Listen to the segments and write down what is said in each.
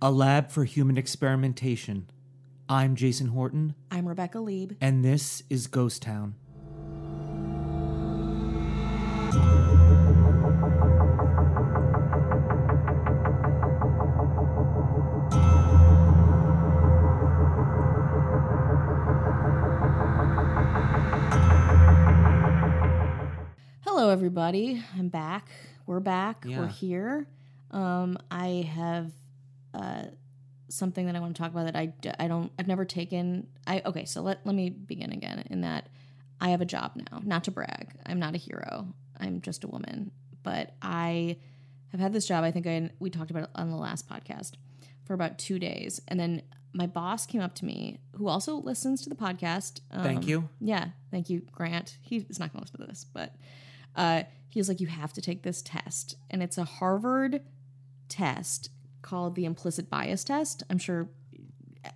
a lab for human experimentation. I'm Jason Horton, I'm Rebecca Leib. and this is Ghost Town. Hello, everybody. I'm back. We're back. We're here. Um, I have uh, something that I want to talk about that I, I don't, I've never taken. I Okay, so let, let me begin again in that I have a job now. Not to brag. I'm not a hero. I'm just a woman. But I have had this job. I think I, we talked about it on the last podcast for about two days. And then my boss came up to me, who also listens to the podcast. Thank um, you. Yeah, thank you, Grant. He's not going to listen to this, but uh, he was like, "You have to take this test, and it's a Harvard test called the implicit bias test." I'm sure.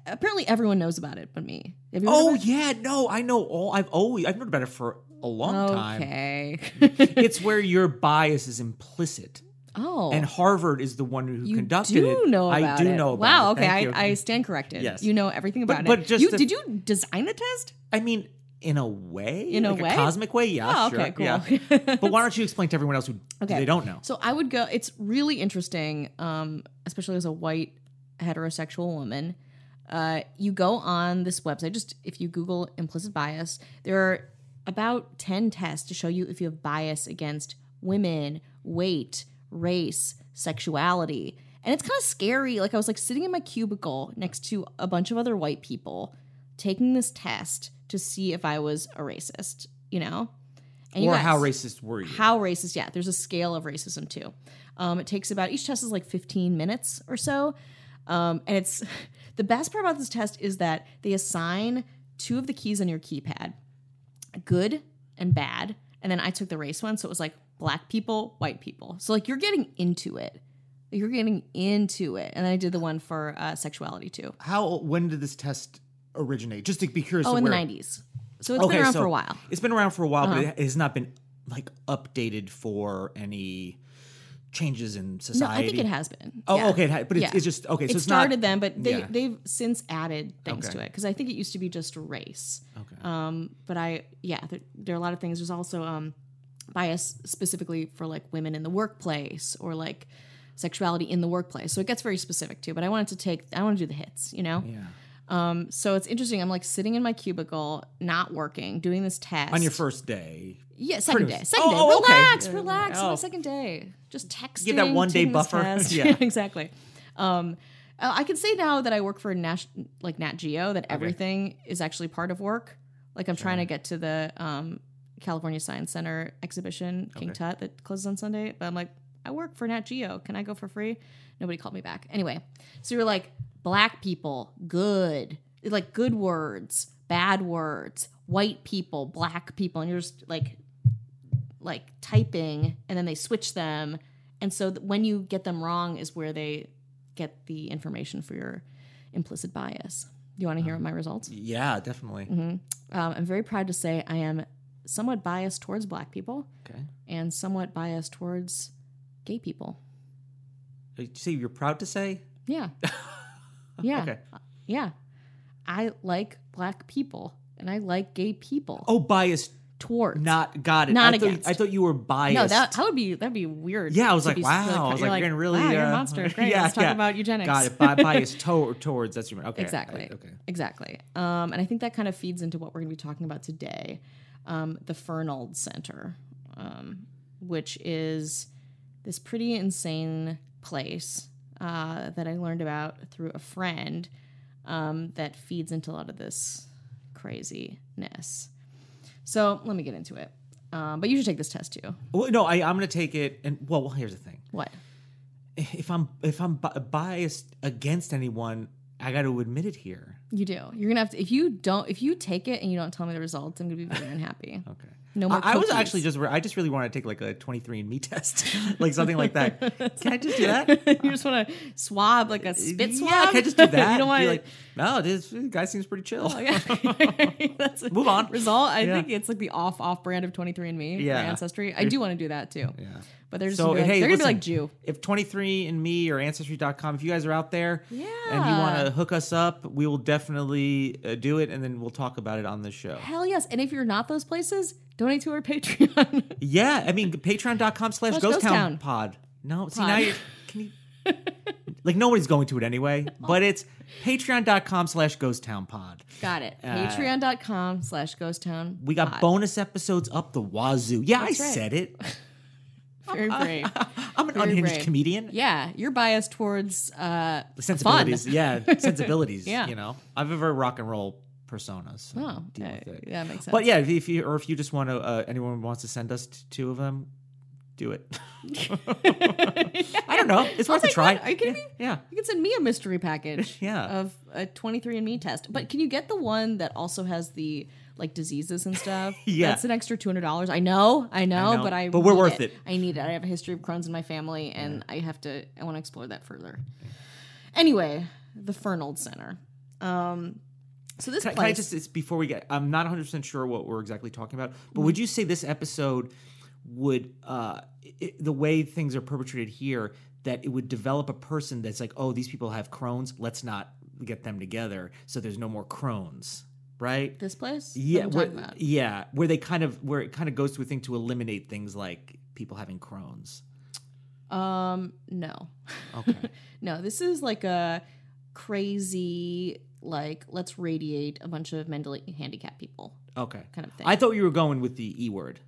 Apparently, everyone knows about it, but me. Oh yeah, no, I know all. I've always I've known about it for a long time. Okay. It's where your bias is implicit, oh, and Harvard is the one who you conducted do it. know I do it. know. About wow. it. Okay. I, I stand corrected. Yes. you know everything about but it. But just you, the- did you design the test? I mean, in a way, In a like way? cosmic way. Yeah, Oh, sure. cool. Yeah. but why don't you explain to everyone else who Okay. they don't know? So I would go. It's really interesting, um, especially as a white heterosexual woman. Uh, you go on this website. Just if you Google implicit bias, there are about ten tests to show you if you have bias against women, weight, race, sexuality, and it's kind of scary. Like I was like sitting in my cubicle next to a bunch of other white people taking this test to see if I was a racist. You know. And Or guys- how racist were you? how racist yeah there's a scale of racism too um, it takes about each test is like 15 minutes or so um, and it's the best part about this test is that they assign two of the keys on your keypad good and bad and then i took the race one so it was like black people white people so like you're getting into it you're getting into it and then i did the one for uh, sexuality too how when did this test originate? Just to be curious. oh in the 90s so it's been around for a while It's been around for a while, Uh-huh. but it has not been like updated for any changes in no society. i think it has been Oh, Yeah. okay, it ha- but it's, Yeah. it's just okay. So it started not, then, but they yeah. they've since added things Okay. to it because I think it used to be just race. Okay. Um, but I yeah, there, there are a lot of things. There's also um, bias specifically for like women in the workplace or like sexuality in the workplace. So it gets very specific too. But I wanted to take I want to do the hits, you know. Yeah. Um, so it's interesting. I'm like sitting in my cubicle, not working, doing this test On your first day, yeah, second Pretty day. Second Oh, day. oh, relax, Yeah, relax. oh. On the second day, just texting. Give that one day buffer. Yeah. exactly. Um, uh, I can say now that I work for Nash, like Nat Geo, that everything is actually part of work. Like I'm trying to get to the um, California Science Center exhibition, King Okay. Tut, that closes on Sunday. But I'm like, I work for Nat Geo. Can I go for free? Nobody called me back. Anyway, so you're like, black people, good. Like good words, bad words, white people, black people, and you're just like like typing and then they switch them and so th- when you get them wrong is where they get the information for your implicit bias do you want to hear my results yeah, definitely. um, i'm very proud to say i am somewhat biased towards black people Okay. and somewhat biased towards gay people Did you say you're proud to say? yeah yeah Okay. yeah i like black people and i like gay people Oh, biased. towards Not got it. Not I thought. I thought you were biased. no, that, that would be that'd be weird. Yeah, I was like, wow. I was like, you're really, wow, you're a uh, monster. Great. yeah, Let's talk yeah. about eugenics. Got it. Bi- biased to- towards. That's your okay. Exactly. I- okay. Exactly. Um, and I think that kind of feeds into what we're going to be talking about today, um, the Fernald Center, um, which is this pretty insane place uh, that I learned about through a friend um, that feeds into a lot of this craziness. So let me get into it. Um, but you should take this test too. Well, no, I, I'm going to take it. And well, well, here's the thing. What? If I'm if I'm bi- biased against anyone, I got to admit it here. You do. You're gonna have to. If you don't, if you take it and you don't tell me the results, I'm gonna be very unhappy. Okay. No more I, I was actually just. I just really want to take like a 23andMe test, like something like that. Can I just do that? you just want to swab like a spit swab. Yeah, can I just do that? you don't want to like, no, this guy seems pretty chill. Oh, That's a Move on. result. I Yeah. think it's like the off off brand of 23andMe Yeah. Ancestry. I do want to do that too. Yeah. But they're just So gonna be like, hey, they're listen, gonna be like Jew. If 23andMe or Ancestry.com, if you guys are out there and you want to hook us up, we will definitely uh, do it, and then we'll talk about it on the show. Hell yes. And if you're not those places, donate to our Patreon. Yeah, I mean, Patreon.com slash Slash Ghost Town. Pod. No, see Pod. now you can you like nobody's going to it anyway, but it's Patreon.com slash Ghost Town Pod. Got it. Uh, Patreon.com slash ghost town. We got bonus episodes up the wazoo. Yeah, That's I right. said it. Very brave. I'm an Very unhinged brave. comedian. yeah, you're biased towards uh, sensibilities. fun. Yeah, sensibilities. Yeah. you know, I have a very rock and roll persona. So Oh, deal with it. yeah, makes sense. But yeah, if, if you or if you just want to, uh, anyone wants to send us t- two of them, do it. I don't know. It's worth a try. Are you kidding yeah, me? Yeah. You can send me a mystery package Yeah. of a 23andMe test. But can you get the one that also has the like diseases and stuff? Yeah. That's an extra $200. I know, I know, know, but I but we're worth it. I need it. I have a history of Crohn's in my family and I have to I want to explore that further. Anyway, the Fernald Center. Um so this Can I, can I just it's before we get? I'm not 100 percent sure what we're exactly talking about, Mm-hmm. but would you say this episode would uh, i the way things are perpetrated here that it would develop a person that's like, oh, these people have Crohn's, let's not get them together, so there's no more Crohn's, right? this place? Yeah, where, yeah, where they kind of where it kind of goes to a thing to eliminate things like people having Crohn's. Um no. Okay, No, this is like a crazy like let's radiate a bunch of mentally handicapped people okay. kind of thing. I thought you were going with the E word.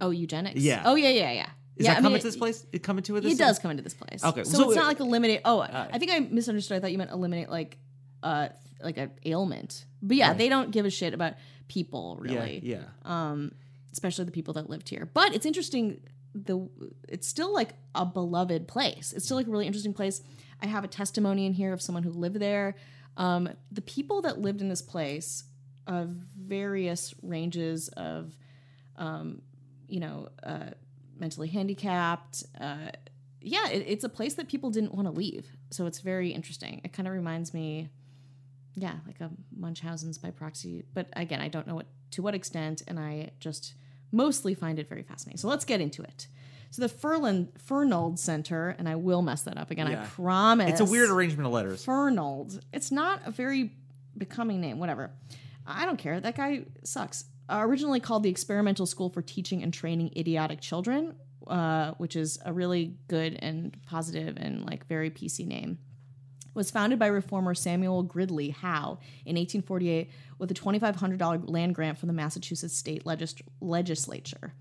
oh, eugenics. Yeah. Oh yeah, yeah, yeah. Is yeah, that I coming mean, to this place? It coming to this? It does come into this place. Okay, so, so it's it- not like eliminate. Oh, Uh, I think I misunderstood. I thought you meant eliminate like uh like an ailment. But yeah, Right. they don't give a shit about people really. Yeah, yeah. um, especially the people that lived here. But it's interesting. The it's still like a beloved place. It's still like a really interesting place. I have a testimony in here of someone who lived there. Um, the people that lived in this place of various ranges of, um, you know, uh, mentally handicapped. Uh, yeah, it, it's a place that people didn't want to leave. So it's very interesting. It kind of reminds me yeah, like a Munchausen's by proxy. But again, I don't know what to what extent, and I just mostly find it very fascinating. So let's get into it. So the Ferland Fernald Center, and I will mess that up again. Yeah. I promise. It's a weird arrangement of letters. Fernald. It's not a very becoming name. Whatever. I don't care. That guy sucks. Uh, originally called the Experimental School for Teaching and Training Idiotic Children, uh, which is a really good and positive and like very PC name was founded by reformer Samuel Gridley Howe in 1848 with a $2,500 land grant from the Massachusetts state legis- legislature.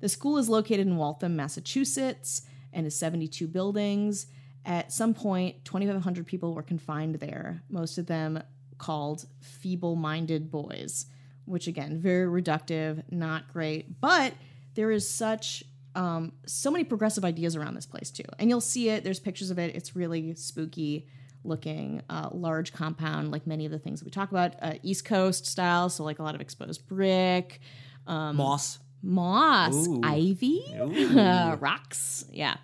The school is located in Waltham, Massachusetts, and is 72 buildings. At some point, 2,500 people were confined there, most of them called feeble minded boys, which again, very reductive, not great. But there is such um, so many progressive ideas around this place too, and you'll see it. There's pictures of it. It's really spooky looking, uh, large compound, like many of the things that we talk about, uh, East Coast style, so like a lot of exposed brick, Moss. moss, Ooh. ivy, Ooh. rocks. Yeah.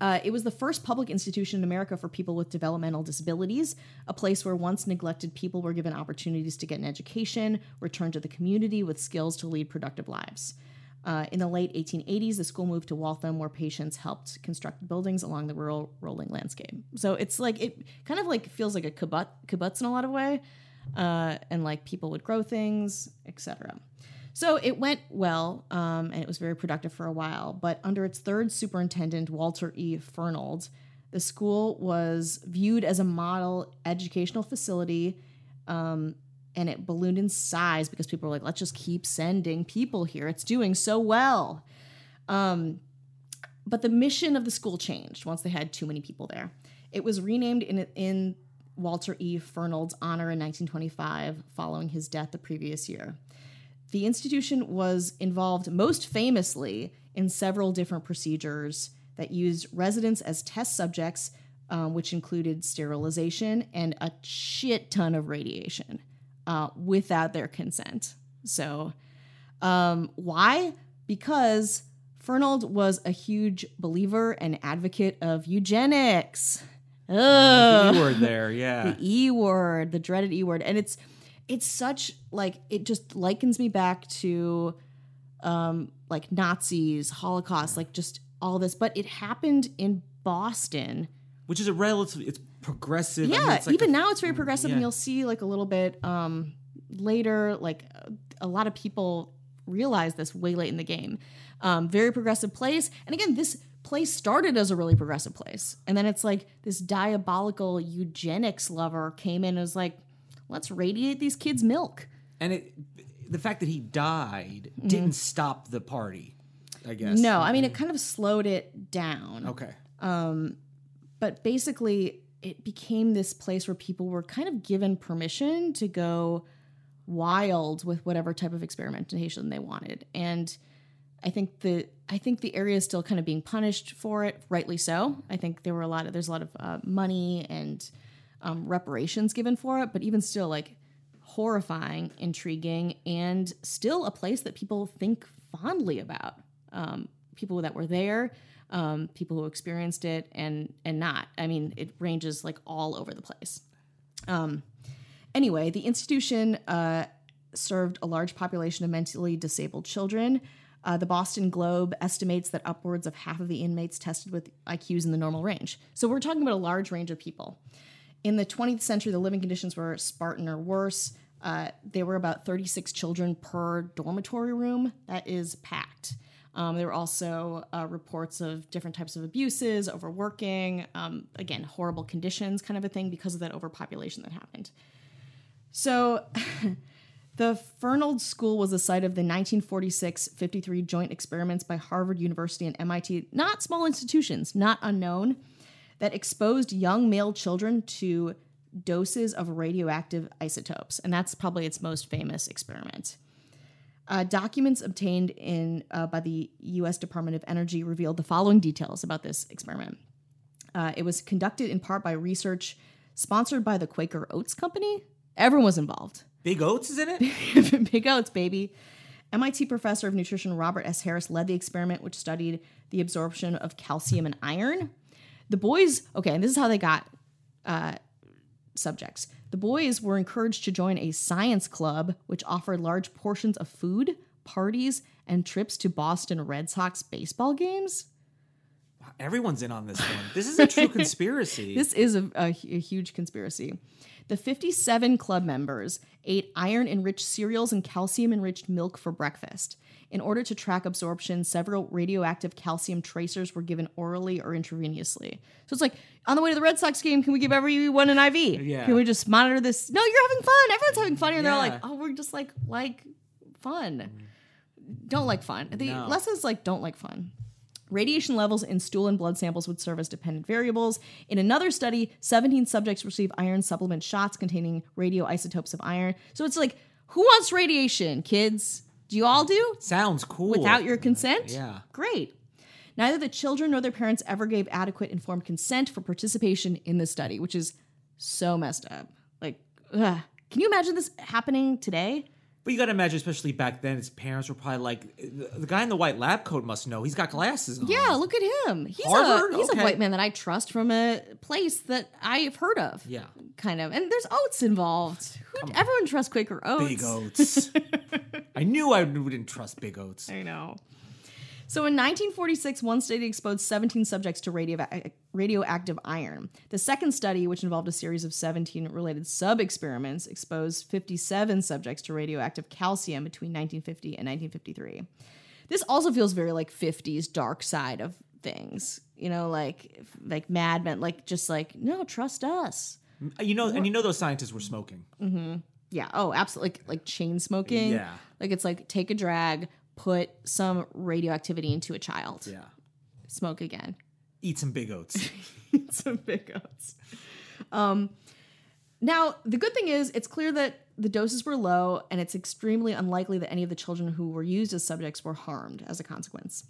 Uh, it was the first public institution in America for people with developmental disabilities, a place where once neglected people were given opportunities to get an education, return to the community with skills to lead productive lives. Uh, in the late 1880s, the school moved to Waltham, where patients helped construct buildings along the rural rolling landscape. So it's like it kind of like feels like a kibbutz, kibbutz in a lot of way, uh, and like people would grow things, etc. So it went well, um, and it was very productive for a while. But under its third superintendent, Walter E. Fernald, the school was viewed as a model educational facility, um, and it ballooned in size because people were like, "Let's just keep sending people here. It's doing so well." Um, but the mission of the school changed once they had too many people there. It was renamed in in Walter E. Fernald's honor in 1925, following his death the previous year. The institution was involved most famously in several different procedures that used residents as test subjects, um, which included sterilization and a shit ton of radiation uh, without their consent. So, Um, why? Because Fernald was a huge believer and advocate of eugenics. Ugh. The E word there, yeah. the E word, the dreaded E word. And it's it's such like it just likens me back to um like Nazis, Holocaust, like just all this. But it happened in Boston. Which is a relatively it's progressive. I mean, Yeah, it's like even a- now it's very progressive, and you'll see like a little bit um, later. Like a lot of people realize this way late in the game. Um, very progressive place, and again, this place started as a really progressive place, and then it's like this diabolical eugenics lover came in and was like, "Let's radiate these kids' milk." and it the fact that he died didn't stop the party. I guess. Mm-hmm. No, I mean it kind of slowed it down. Okay. Um, but basically it became this place where people were kind of given permission to go wild with whatever type of experimentation they wanted. And i think the i think the area is still kind of being punished for it rightly so. I think there were a lot of there's a lot of uh, money and um, reparations given for it but even still like horrifying intriguing and still a place that people think fondly about. Um, people that were there um, people who experienced it and and not i mean it ranges like all over the place um, anyway the institution uh, served a large population of mentally disabled children uh, the boston globe estimates that upwards of half of the inmates tested with iqs in the normal range so we're talking about a large range of people in the 20th century, the living conditions were Spartan or worse. Uh, there were about 36 children per dormitory room. That is packed. Um, there were also uh, reports of different types of abuses, overworking, um, again, horrible conditions, kind of a thing because of that overpopulation that happened. So, the Fernald School was the site of the 1946 53 joint experiments by Harvard University and MIT, not small institutions, not unknown that exposed young male children to doses of radioactive isotopes. And that's probably its most famous experiment. Uh, documents obtained in uh, by the U.S. Department of Energy revealed the following details about this experiment. Uh, it was conducted in part by research sponsored by the Quaker Oats Company. Everyone was involved. Big Oats is in it? Big oats, baby. MIT professor of nutrition Robert S. Harris led the experiment, which studied the absorption of calcium and iron. The boys, okay, and this is how they got uh, subjects. The boys were encouraged to join a science club, which offered large portions of food, parties, and trips to Boston Red Sox baseball games. Everyone's in on this one. This is a true conspiracy. This is a, a a huge conspiracy. The 57 club members ate iron enriched cereals and calcium enriched milk for breakfast. In order to track absorption, several radioactive calcium tracers were given orally or intravenously. So it's like, on the way to the Red Sox game, can we give everyone an IV? Yeah. Can we just monitor this? No, you're having fun. Everyone's having fun. And they're like, oh, we're just like, like fun. Don't like fun. The No. lessons like, don't like fun. Radiation levels in stool and blood samples would serve as dependent variables. In another study, 17 subjects received iron supplement shots containing radioisotopes of iron. So it's like, who wants radiation, kids? Do you all do? Sounds cool. Without your consent? Yeah. Great. Neither the children nor their parents ever gave adequate informed consent for participation in the study, which is so messed up. Like, ugh. can you imagine this happening today? But you got to imagine, especially back then, his parents were probably like, the, guy in the white lab coat must know. He's got glasses on. Yeah, look at him. He's Harvard? a he's Okay. a white man that I trust from a place that I've heard of. Yeah. kind of. And there's oats involved. Who, everyone trusts Quaker oats. Big Oats. I knew I wouldn't trust Big Oats. I know. So in 1946, one study exposed 17 subjects to radio- radioactive iron. The second study, which involved a series of 17 related sub experiments, exposed 57 subjects to radioactive calcium between 1950 and 1953. This also feels very like 50s dark side of things. You know, like like Mad Men, like just like no, trust us. Mm, you know, and you know those scientists were smoking. Mm-hmm. Yeah. Oh, absolutely. Like, like chain smoking. Yeah. Like it's like take a drag, put some radioactivity into a child, Yeah. smoke again. Eat some Big Oats. some big oats. Um, now the good thing is it's clear that the doses were low, and it's extremely unlikely that any of the children who were used as subjects were harmed as a consequence.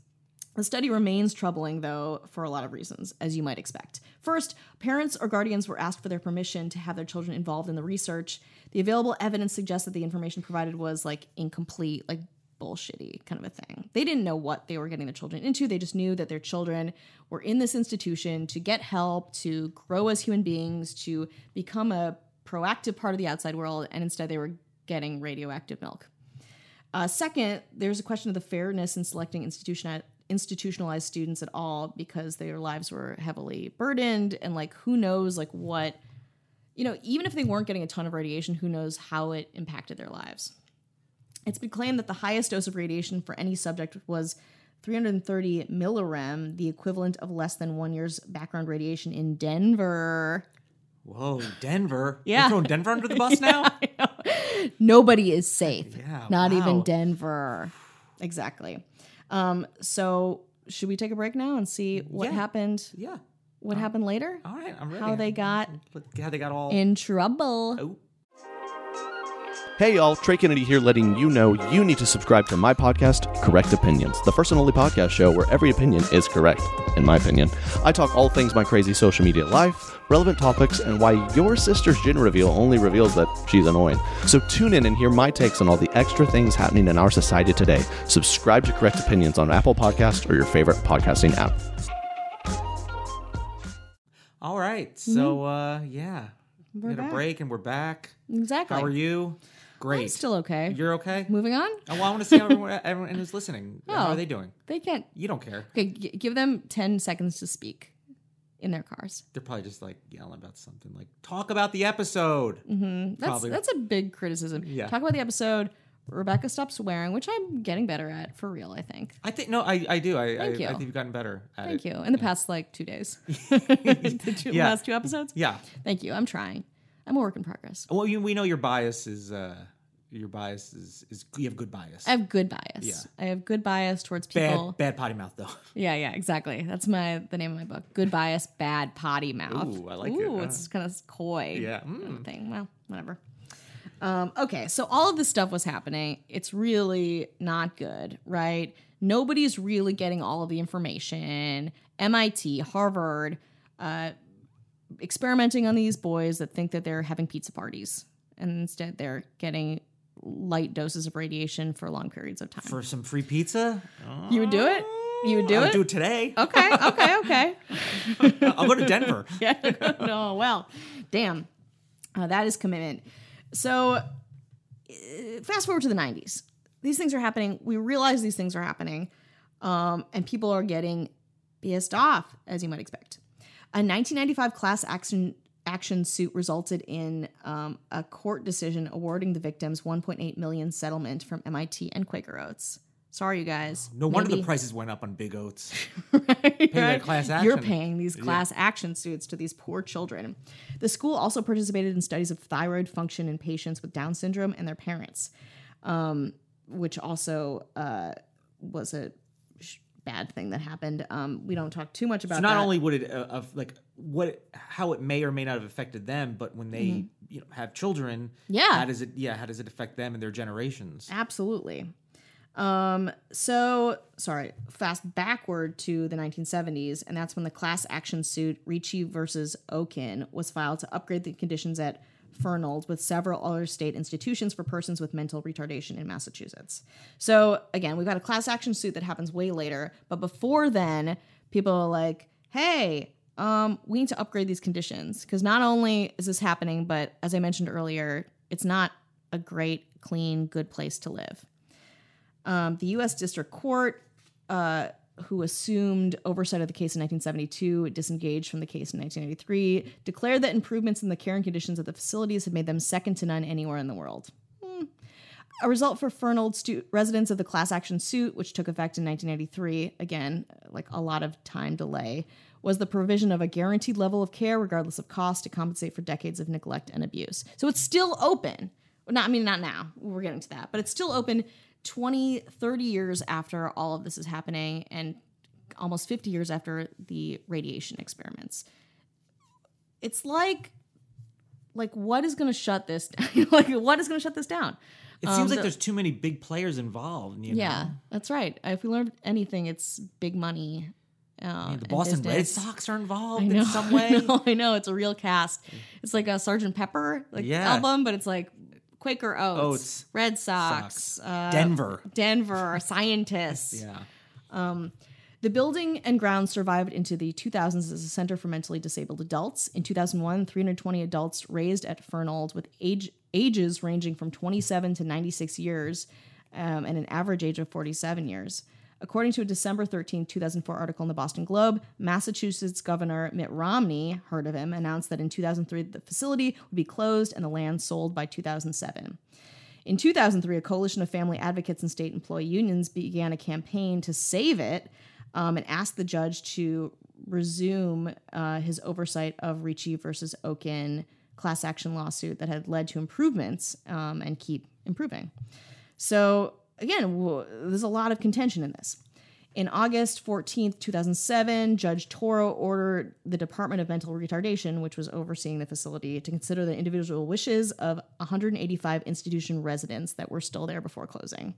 The study remains troubling, though, for a lot of reasons, as you might expect. First, parents or guardians were asked for their permission to have their children involved in the research. The available evidence suggests that the information provided was like incomplete, like bullshitty kind of a thing. They didn't know what they were getting their children into. They just knew that their children were in this institution to get help, to grow as human beings, to become a proactive part of the outside world, and instead they were getting radioactive milk. Uh, second, there's a question of the fairness in selecting institution institutionalized students at all because their lives were heavily burdened and like who knows like what you know even if they weren't getting a ton of radiation who knows how it impacted their lives it's been claimed that the highest dose of radiation for any subject was 330 millirem the equivalent of less than one year's background radiation in denver Whoa, Denver. Yeah. You're throwing Denver under the bus now? nobody is safe Yeah, not even. Denver exactly um, so should we take a break now and see what Yeah. happened Yeah. what happened later All right, I'm ready. how they got How they got all. in trouble Oh. Hey y'all, Trey Kennedy here letting you know you need to subscribe to my podcast, Correct Opinions, the first and only podcast show where every opinion is correct, in my opinion. I talk all things my crazy social media life, relevant topics, and why your sister's gender reveal only reveals that she's annoying. So tune in and hear my takes on all the extra things happening in our society today. Subscribe to Correct Opinions on Apple Podcasts or your favorite podcasting app. All right. So, uh, yeah. Mm-hmm. We're we had back. a break and we're back. exactly How are you? Great. I'm still okay You're okay? moving on Oh, well, I want to see how everyone, everyone who's listening. How Oh. are they doing? they can't You don't care. okay g- give them 10 seconds to speak in their cars They're probably just like yelling about something like, talk about the episode. Mm-hmm. that's Probably. that's a big criticism Yeah. talk about the episode rebecca stopped swearing which i'm getting better at for real i think I think, no, I, I do. I, I, Thank you. I think you've gotten better at thank it. you in the past like two days the two, Yeah. last two episodes Yeah. thank you i'm trying i'm a work in progress Well, you, we know your bias is, uh, your bias is, is you have good bias. i have good bias Yeah. i have good bias towards people Bad, bad potty mouth though. Yeah, yeah, exactly. That's my the name of my book. Good bias, bad potty mouth. Ooh, I like it. Ooh, it's kind of coy. Yeah, mm. thing. Well, whatever. Um, okay, so all of this stuff was happening. It's really not good, right? Nobody's really getting all of the information. MIT, Harvard, uh, experimenting on these boys that think that they're having pizza parties, and instead they're getting light doses of radiation for long periods of time. For some free pizza? you would do it? You would do it. I'll it? do it today. Okay, okay, okay. I'll go to Denver. yeah. no, well, damn. Uh, that is commitment. So, uh, fast forward to the 90s. These things are happening. We realize these things are happening, um, and people are getting pissed off, as you might expect. A 1995 class action action suit resulted in um, a court decision awarding the victims 1.8 million settlement from MIT and Quaker Oats. Sorry, you guys. No wonder Maybe- the prices went up on Big Oats. right? class You're paying these class action suits to these poor children. The school also participated in studies of thyroid function in patients with Down syndrome and their parents, um, which also uh, was a bad thing that happened. Um, we don't talk too much about So not that. only would it uh, of like what how it may or may not have affected them, but when they you know have children, Mm-hmm. Yeah. how does it yeah how does it affect them and their generations? Absolutely. Um, so sorry, fast backward to the 1970s, and that's when the class action suit Ricci versus Okin was filed to upgrade the conditions at Fernald with several other state institutions for persons with mental retardation in Massachusetts. So again, we've got a class action suit that happens way later, but before then, people are like, hey, um, we need to upgrade these conditions because not only is this happening, but as I mentioned earlier, it's not a great, clean, good place to live. Um, the U.S. District Court, uh, who assumed oversight of the case in 1972, disengaged from the case in 1983, declared that improvements in the care and conditions of the facilities had made them second to none anywhere in the world. Hmm. A result for Fernald stu- residents of the class action suit, which took effect in 1993, again, like a lot of time delay, was the provision of a guaranteed level of care, regardless of cost, to compensate for decades of neglect and abuse. So it's still open. Well, Not, I mean, not now. We're getting to that, but it's still open 20, 30 years after all of this is happening and almost 50 years after the radiation experiments. It's like, like what is going to shut this down? like, what is going to shut this down? It seems like there's too many big players involved. You Um, Yeah, know? that's right. If we learned anything, it's big money. Um, the and Boston Red. Sox are involved know, in some way. I know, I know. It's a real cast. It's like a Sergeant Pepper like Yeah. album, but it's like Quaker Oats, Oats. Red Sox, Sox. Uh, Denver. Denver, scientists. Yeah. The building and grounds survived into the 2000s as a center for mentally disabled adults. In 2001, 320 adults raised at Fernald with age ages ranging from 27 to 96 years um, and an average age of 47 years. According to a December 13, 2004 article in the Boston Globe, Massachusetts Governor Mitt Romney, heard of him, announced that in 2003 the facility would be closed and the land sold by 2007. In 2003, a coalition of family advocates and state employee unions began a campaign to save it um, and asked the judge to resume uh, his oversight of Ricci versus Okin class action lawsuit that had led to improvements um, and keep improving. So, again, there's a lot of contention in this. In August 14th, 2007, Judge Tauro ordered the Department of Mental Retardation, which was overseeing the facility, to consider the individual wishes of 185 institution residents that were still there before closing.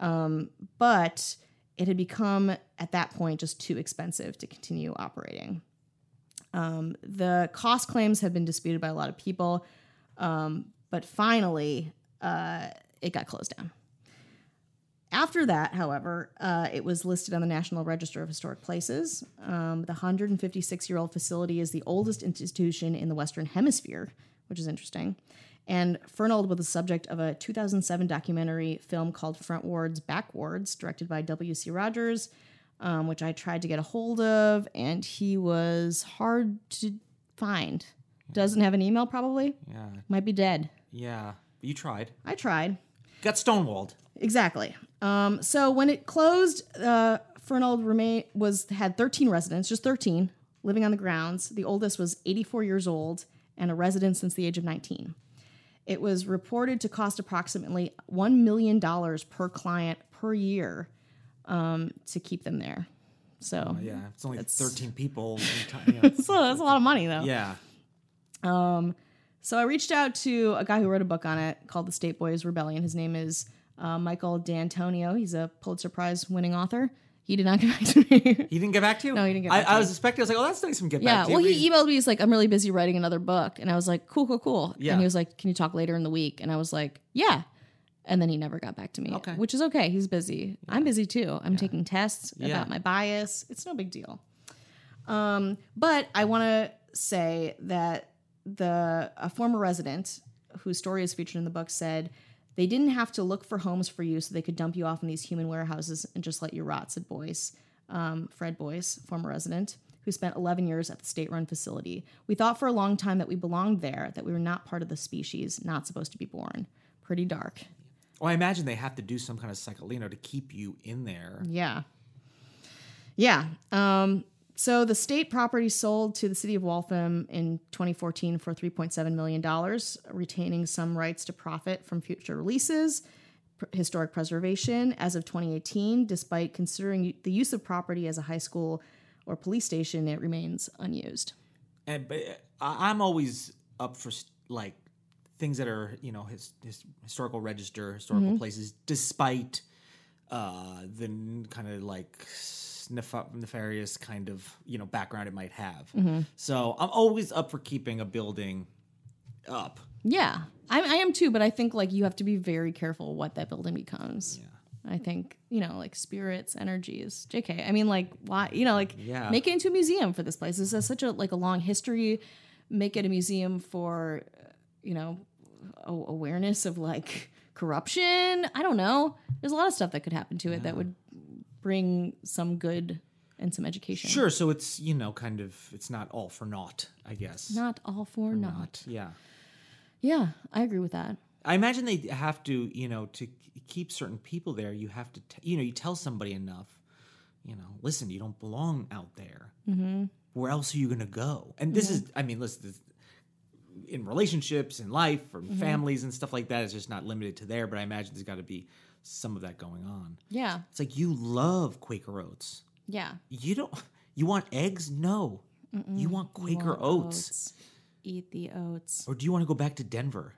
Um, but it had become, at that point, just too expensive to continue operating. Um, the cost claims have been disputed by a lot of people, um, but finally, uh, it got closed down. After that, however, uh, it was listed on the National Register of Historic Places. Um, the 156 year old facility is the oldest institution in the Western Hemisphere, which is interesting. And Fernald was the subject of a 2007 documentary film called Front Wards, Back Wards, directed by W.C. Rogers, um, which I tried to get a hold of, and he was hard to find. Doesn't have an email, probably. Yeah. Might be dead. Yeah. You tried. I tried. Got stonewalled. Exactly. Um, so when it closed, uh, Fernald remain was had 13 residents, just 13, living on the grounds. The oldest was 84 years old and a resident since the age of 19. It was reported to cost approximately $1 million per client per year um, to keep them there. So Yeah. It's only 13 people. you know, so that's a lot of money, though. yeah. Um, So I reached out to a guy who wrote a book on it called The State Boys Rebellion. His name is uh, Michael D'Antonio. He's a Pulitzer Prize winning author. He did not get back to me. He didn't get back to you? No, he didn't get I, back to I me. was expecting, I was like, oh, that's nice of get yeah, back to well, you. he emailed me. He's like, I'm really busy writing another book. And I was like, cool, cool, cool. Yeah. And he was like, can you talk later in the week? And I was like, yeah. And then he never got back to me, Okay. which is okay. He's busy. I'm busy too. I'm taking tests Yeah. about my bias. It's no big deal. Um, but I want to say that the a former resident whose story is featured in the book said they didn't have to look for homes for you so they could dump you off in these human warehouses and just let you rot said boyce um, fred boyce former resident who spent 11 years at the state-run facility we thought for a long time that we belonged there that we were not part of the species not supposed to be born pretty dark Well, I imagine they have to do some kind of cycle, you know, to keep you in there. Yeah. Yeah. Um, so the state property sold to the city of Waltham in 2014 for $3.7 million, retaining some rights to profit from future releases, historic preservation as of 2018. Despite considering the use of property as a high school or police station, it remains unused. And but I- I'm always up for like things that are you know his, his historical register, historical Mm-hmm. places, despite uh, the kind of like nef- nefarious kind of you know background it might have. Mm-hmm. So I'm always up for keeping a building up. Yeah, I, I am too, but I think like you have to be very careful what that building becomes. Yeah. I think you know, like spirits, energies. Jk. I mean, like why? You know, like Yeah. make it into a museum for this place. This has such a like a long history. Make it a museum for, you know, awareness of like corruption. I don't know. There's a lot of stuff that could happen to it that would bring some good and some education. Sure. So it's you know kind of it's not all for naught, I guess. Not all for naught. Yeah. Yeah, I agree with that. I imagine they have to, you know, to keep certain people there. You have to, t- you know, you tell somebody enough, you know, listen, you don't belong out there. Mm-hmm. Where else are you going to go? And this is, I mean, listen, this, in relationships, in life, or mm-hmm. families and stuff like that, it's just not limited to there. But I imagine there's got to be some of that going on. Yeah, It's like you love Quaker Oats. yeah. You don't. You want eggs? No. You want Quaker Want Oats. Eat the oats. Or do you want to go back to Denver?